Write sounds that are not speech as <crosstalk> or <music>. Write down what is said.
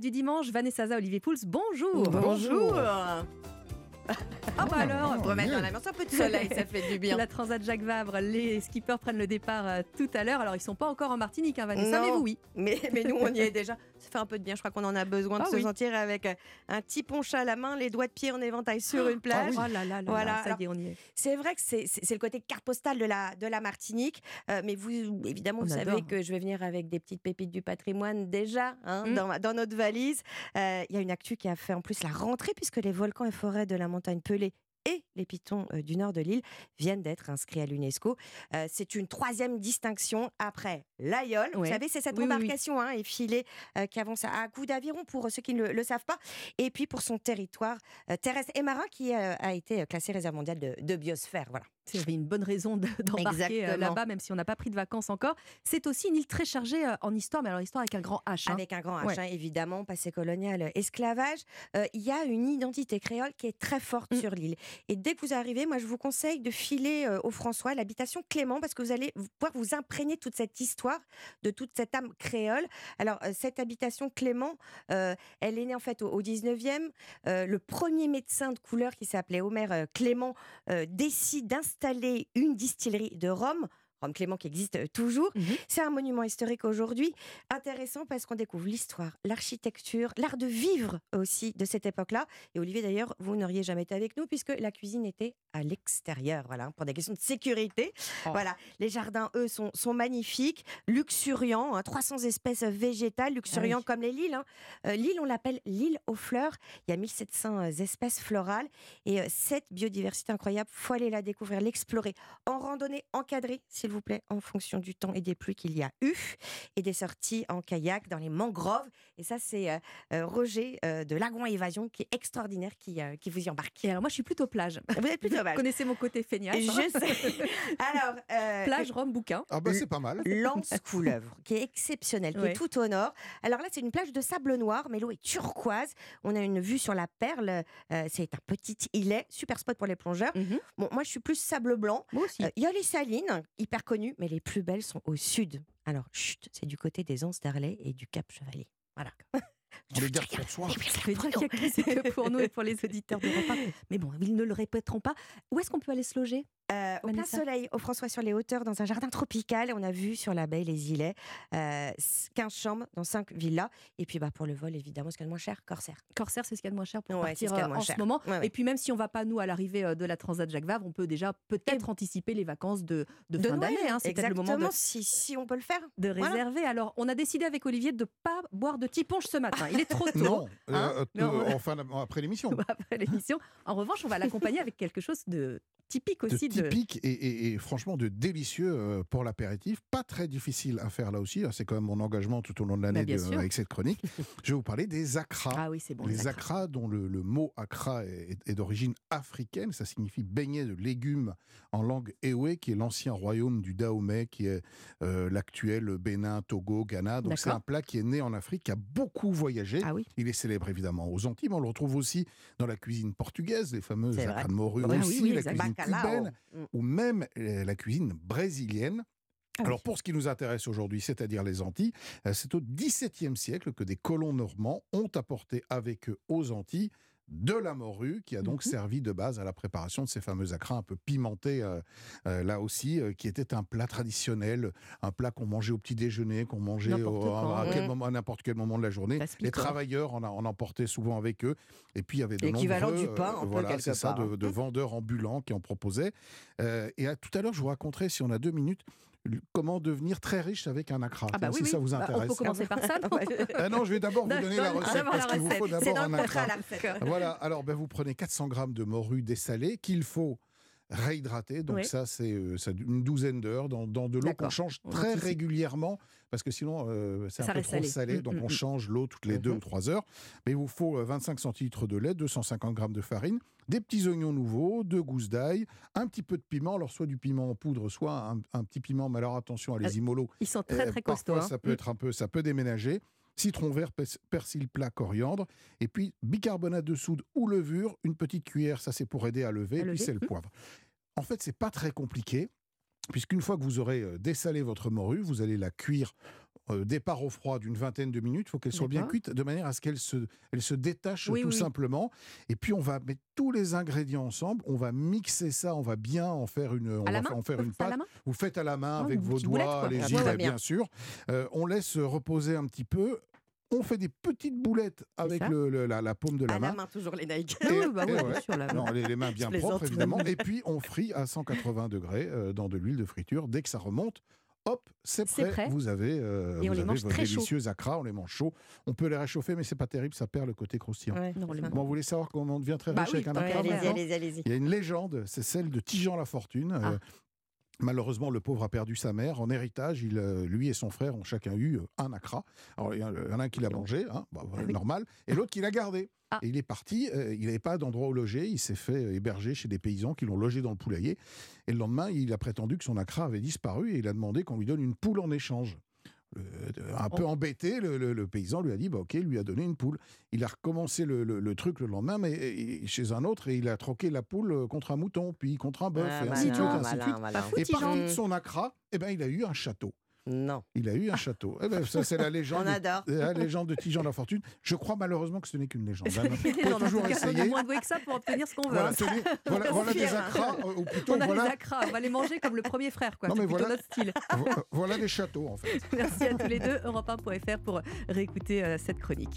Du dimanche, Vanessa Olivier Pouls, bonjour. Bonjour. Ah bah alors, Remettre dans la main un peu de soleil, ça fait du bien. <laughs> la Transat Jacques Vabre, les skippers prennent le départ euh, tout à l'heure. Alors ils sont pas encore en Martinique, hein, Vanessa, mais Non. vous oui. Mais, mais nous, on y est <laughs> déjà. Ça fait un peu de bien. Je crois qu'on en a besoin de Ah se oui. sentir avec euh, un petit punch à la main, les doigts de pied en éventail sur une plage. Oh là là là, Voilà, là, ça y est, on y est. C'est vrai que c'est le côté carte postale de la, de la Martinique. Euh, mais vous, évidemment, On vous savez que je vais venir avec des petites pépites du patrimoine déjà hein, Mm. dans, dans notre valise. Euh, Il y a une actu qui a fait en plus la rentrée puisque les volcans et forêts de la montagne Pelée et les pitons euh, du nord de l'île viennent d'être inscrits à l'UNESCO. Euh, c'est une troisième distinction après l'Aïol. Vous savez, c'est cette Oui, oui, oui. embarcation hein, effilée euh, qui avance à coup d'aviron pour ceux qui ne le, le savent pas. Et puis pour son territoire euh, terrestre et marin qui a été classé réserve mondiale de, de biosphère. Voilà. C'est une bonne raison de- <laughs> d'embarquer euh, là-bas, même si on n'a pas pris de vacances encore. C'est aussi une île très chargée euh, en histoire, mais alors histoire avec un grand H. hein. Avec un grand H, Ouais. hein, évidemment, passé colonial, euh, esclavage. Euh, Il y a une identité créole qui est très forte Mm. sur l'île. Et dès que vous arrivez, moi, je vous conseille de filer euh, au François, l'habitation Clément, parce que vous allez pouvoir vous imprégner de toute cette histoire, de toute cette âme créole. Alors, euh, cette habitation Clément, elle est née en fait au, au 19e. Euh, le premier médecin de couleur qui s'appelait Omer Clément décide d'installer une distillerie de Rome. Rome Clément qui existe euh, toujours. Mhm. C'est un monument historique aujourd'hui. Intéressant parce qu'on découvre l'histoire, l'architecture, l'art de vivre aussi de cette époque-là. Et Olivier, d'ailleurs, vous n'auriez jamais été avec nous puisque la cuisine était à l'extérieur, voilà, pour des questions de sécurité. Oh. Voilà, les jardins, eux, sont, sont magnifiques, luxuriants, hein, 300 espèces végétales, luxuriants oui. comme les Lilles. hein. Euh, L'île, on l'appelle l'île aux fleurs. Il y a 1700 espèces florales et euh, cette biodiversité incroyable, faut aller la découvrir, l'explorer en randonnée encadrée, s'il vous plaît, en fonction du temps et des pluies qu'il y a eu, et des sorties en kayak dans les mangroves. Et ça, c'est euh, euh, Roger euh, de Lagon Évasion qui est extraordinaire, qui, euh, qui vous y embarque. Et alors moi, je suis plutôt plage. Vous êtes plutôt Vous mal. connaissez mon côté feignasse. Je hein. sais. <laughs> Alors, euh, Plage, Rome, bouquin. Ah bah c'est pas mal. Lance Couleuvre, qui est exceptionnelle, qui Ouais. est tout au nord. Alors là, c'est une plage de sable noir, mais l'eau est turquoise. On a une vue sur la perle. euh, c'est un petit îlet, super spot pour les plongeurs. Mhm. Bon, moi, je suis plus sable blanc. Moi aussi. Euh, Il y a les salines, hyper connues, mais les plus belles sont au sud. Alors, chut, c'est du côté des Anses d'Arlay et du Cap Chevalier. Voilà. <laughs> <laughs> Pour soi. Je vais dire qu'il y a que c'est que <laughs> pour nous et pour les auditeurs de repas. Mais bon, ils ne le répéteront pas. Où est-ce qu'on peut aller se loger? Euh, au plein soleil, au François sur les hauteurs, dans un jardin tropical. On a vu sur la baie les îlets. Euh, 15 chambres dans 5 villas. Et puis bah, pour le vol, évidemment, ce qu'il y a de moins cher, Corsair. Corsair, c'est ce qu'il y a de moins cher pour Ouais, c'est partir ce qu'il y a de euh, en cher. ce moment. Ouais, ouais. Et puis même si on va pas nous à l'arrivée euh, de la Transat Jacques Vabre, on peut déjà peut-être anticiper les vacances de, de, fin Noël, d'année. hein. C'est peut-être le Exactement, moment de, si, si on peut le faire. de Voilà. réserver. Alors, on a décidé avec Olivier de pas boire de tiponche ce matin. Il est trop <laughs> tôt. Non, hein, euh, mais on- euh, en fin d'ap- après l'émission. <laughs> après l'émission. En revanche, on va l'accompagner avec quelque chose de typique aussi de. typique et, et- et franchement de délicieux euh, pour l'apéritif. Pas très difficile à faire là aussi. hein. C'est quand même mon engagement tout au long de l'année Bah, sûr. avec cette chronique. <laughs> Je vais vous parler des akras. Ah oui, c'est bon. les les akras, dont le, le mot akra est, est d'origine africaine, ça signifie beignet de légumes en langue ewe, qui est l'ancien royaume du Dahomey, qui est euh, l'actuel Bénin, Togo, Ghana. Donc c'est un plat qui est né en Afrique, qui a beaucoup voyagé. Ah oui. Il est célèbre évidemment aux Antilles, mais on le retrouve aussi dans la cuisine portugaise, les fameuses akras de morue Ah oui, aussi, oui, la cuisine. Cubaine, Mm. ou même euh, la cuisine brésilienne. Ah oui. Alors pour ce qui nous intéresse aujourd'hui, c'est-à-dire les Antilles, euh, c'est au XVIIe siècle que des colons normands ont apporté avec eux aux Antilles de la morue, qui a donc Mhm. servi de base à la préparation de ces fameux acras un peu pimentés, euh, euh, là aussi, euh, qui était un plat traditionnel, un plat qu'on mangeait au petit déjeuner, qu'on mangeait au- à, quel moment- à n'importe quel moment de la journée. Les travailleurs en, a- en emportaient souvent avec eux. Et puis il y avait de L'équivalent du pain, peu, voilà, c'est ça, de, de vendeurs ambulants qui en proposaient. Et à- tout à l'heure, je vous raconterai, si on a deux minutes, comment devenir très riche avec un acra. Ah bah si oui, ça vous Bah, intéresse. on peut commencer par ça. non <laughs> Ah non, je vais d'abord vous Non, donner la recette parce qu'il vous faut d'abord un recette. Voilà, alors ben, vous prenez 400 grammes de morue dessalée qu'il faut réhydrater. Donc Oui. ça, c'est euh, une douzaine d'heures dans, dans de l'eau qu'on change très régulièrement parce que sinon, euh, c'est Ça un peu trop salé. salé. Mm, donc mm, on mm. change l'eau toutes les deux Mhm. ou trois heures. Mais il vous faut euh, 25 centilitres de lait, 250 grammes de farine, des petits oignons nouveaux, deux gousses d'ail, un petit peu de piment. Alors soit du piment en poudre, soit un, un petit piment. Mais alors attention, allez-y mollo. Ils sont très Euh, très parfois, costauds. hein. Ça peut être un peu, ça peut déménager. Citron vert, pers- persil plat, coriandre, et puis bicarbonate de soude ou levure, une petite cuillère, ça c'est pour aider à lever, À et puis c'est le mhm. poivre. En fait, c'est pas très compliqué, puisqu'une fois que vous aurez euh, dessalé votre morue, vous allez la cuire euh, départ au froid d'une vingtaine de minutes. Il faut qu'elle soit bien D'accord. cuite de manière à ce qu'elle se, elle se détache Oui, tout oui, simplement. Et puis on va mettre tous les ingrédients ensemble. On va mixer ça. On va bien en faire une, on va en faire une pâte. Vous faites à la main Ah, avec vos doigts, Ouais, ouais, ouais, bien. sûr. Euh, on laisse reposer un petit peu. On fait des petites boulettes avec ça. le- le- la, la paume de la À main. la main, toujours les Nike. Ah Et- <laughs> oui, bah et oui, ouais. bien sûr, la main. Non, les, les mains bien propres, évidemment. Et puis, on frit à 180 degrés euh, dans de l'huile de friture. Dès que ça remonte, hop, c'est prêt. prêt. Vous avez, euh, vous les avez mange vos très chaud. délicieux acras. On les mange chauds. On peut les réchauffer, mais c'est pas terrible. Ça perd le côté croustillant. Ouais, Non. Bon, vous voulez savoir comment on devient très Bah riche oui, avec un Ouais, acra oui, allez-y, maintenant allez-y, allez-y. Il y a une légende, c'est celle de Tijan La Fortune. Euh, Ah. Malheureusement, le pauvre a perdu sa mère. En héritage, il, euh, lui et son frère ont chacun eu euh, un acra. Alors, il y en a un qui l'a mangé, hein, bah, Ah oui. normal, et l'autre qui l'a gardé. Ah. Et il est parti, euh, il n'avait pas d'endroit où loger, il s'est fait héberger chez des paysans qui l'ont logé dans le poulailler. Et le lendemain, il a prétendu que son acra avait disparu et il a demandé qu'on lui donne une poule en échange. Euh, un peu embêté, le, le- le paysan lui a dit bah, Ok, il lui a donné une poule. Il a recommencé le, le- le truc le lendemain, mais et- chez un autre, et il a troqué la poule euh, contre un mouton, puis contre un bœuf, Ah, et ainsi de suite. ainsi de Et de son acra, eh ben, il a eu un château. Non, Il a eu un château. Eh ben, ça, c'est la légende. <laughs> on adore. de- La légende de Tijan la Fortune. Je crois malheureusement que ce n'est qu'une légende. <laughs> hein. Non, en toujours cas, on a essayer. moins doué que ça pour obtenir ce qu'on veut. Voilà, tenez, <laughs> voilà, voilà des acras, euh, ou plutôt On a voilà, acras, on va les manger comme le premier frère, quoi. Non, mais voilà. notre style. vo- voilà des châteaux en fait. Merci à tous les deux. Europe1.fr pour réécouter euh, cette chronique.